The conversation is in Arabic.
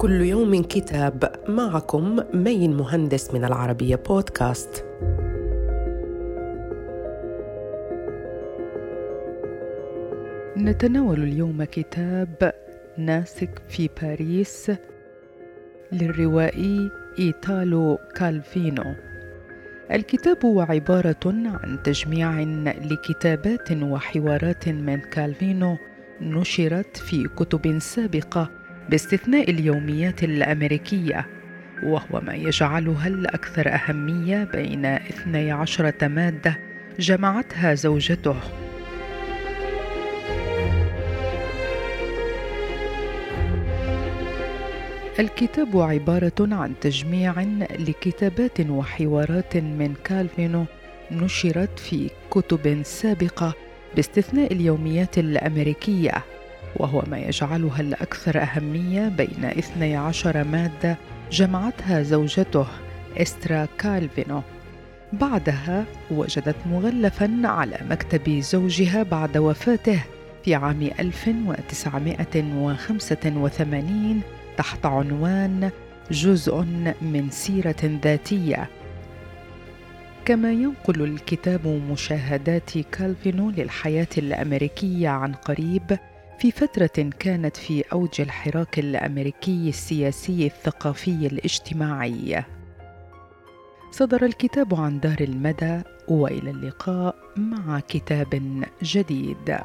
كل يوم كتاب معكم مين مهندس من العربية بودكاست. نتناول اليوم كتاب ناسك في باريس للروائي إيتالو كالفينو. الكتاب هو عبارة عن تجميع لكتابات وحوارات من كالفينو نشرت في كتب سابقة باستثناء اليوميات الأمريكية وهو ما يجعلها الأكثر أهمية بين 12 مادة جمعتها زوجته. الكتاب عبارة عن تجميع لكتابات وحوارات من كالفينو نشرت في كتب سابقة باستثناء اليوميات الأمريكية. وهو ما يجعلها الأكثر أهمية بين 12 مادة جمعتها زوجته إسترا كالفينو. بعدها وجدت مغلفا على مكتب زوجها بعد وفاته في عام 1985 تحت عنوان جزء من سيرة ذاتية. كما ينقل الكتاب مشاهدات كالفينو للحياة الأمريكية عن قريب في فترة كانت في أوج الحراك الأمريكي السياسي الثقافي الاجتماعي. صدر الكتاب عن دار المدى وإلى اللقاء مع كتاب جديد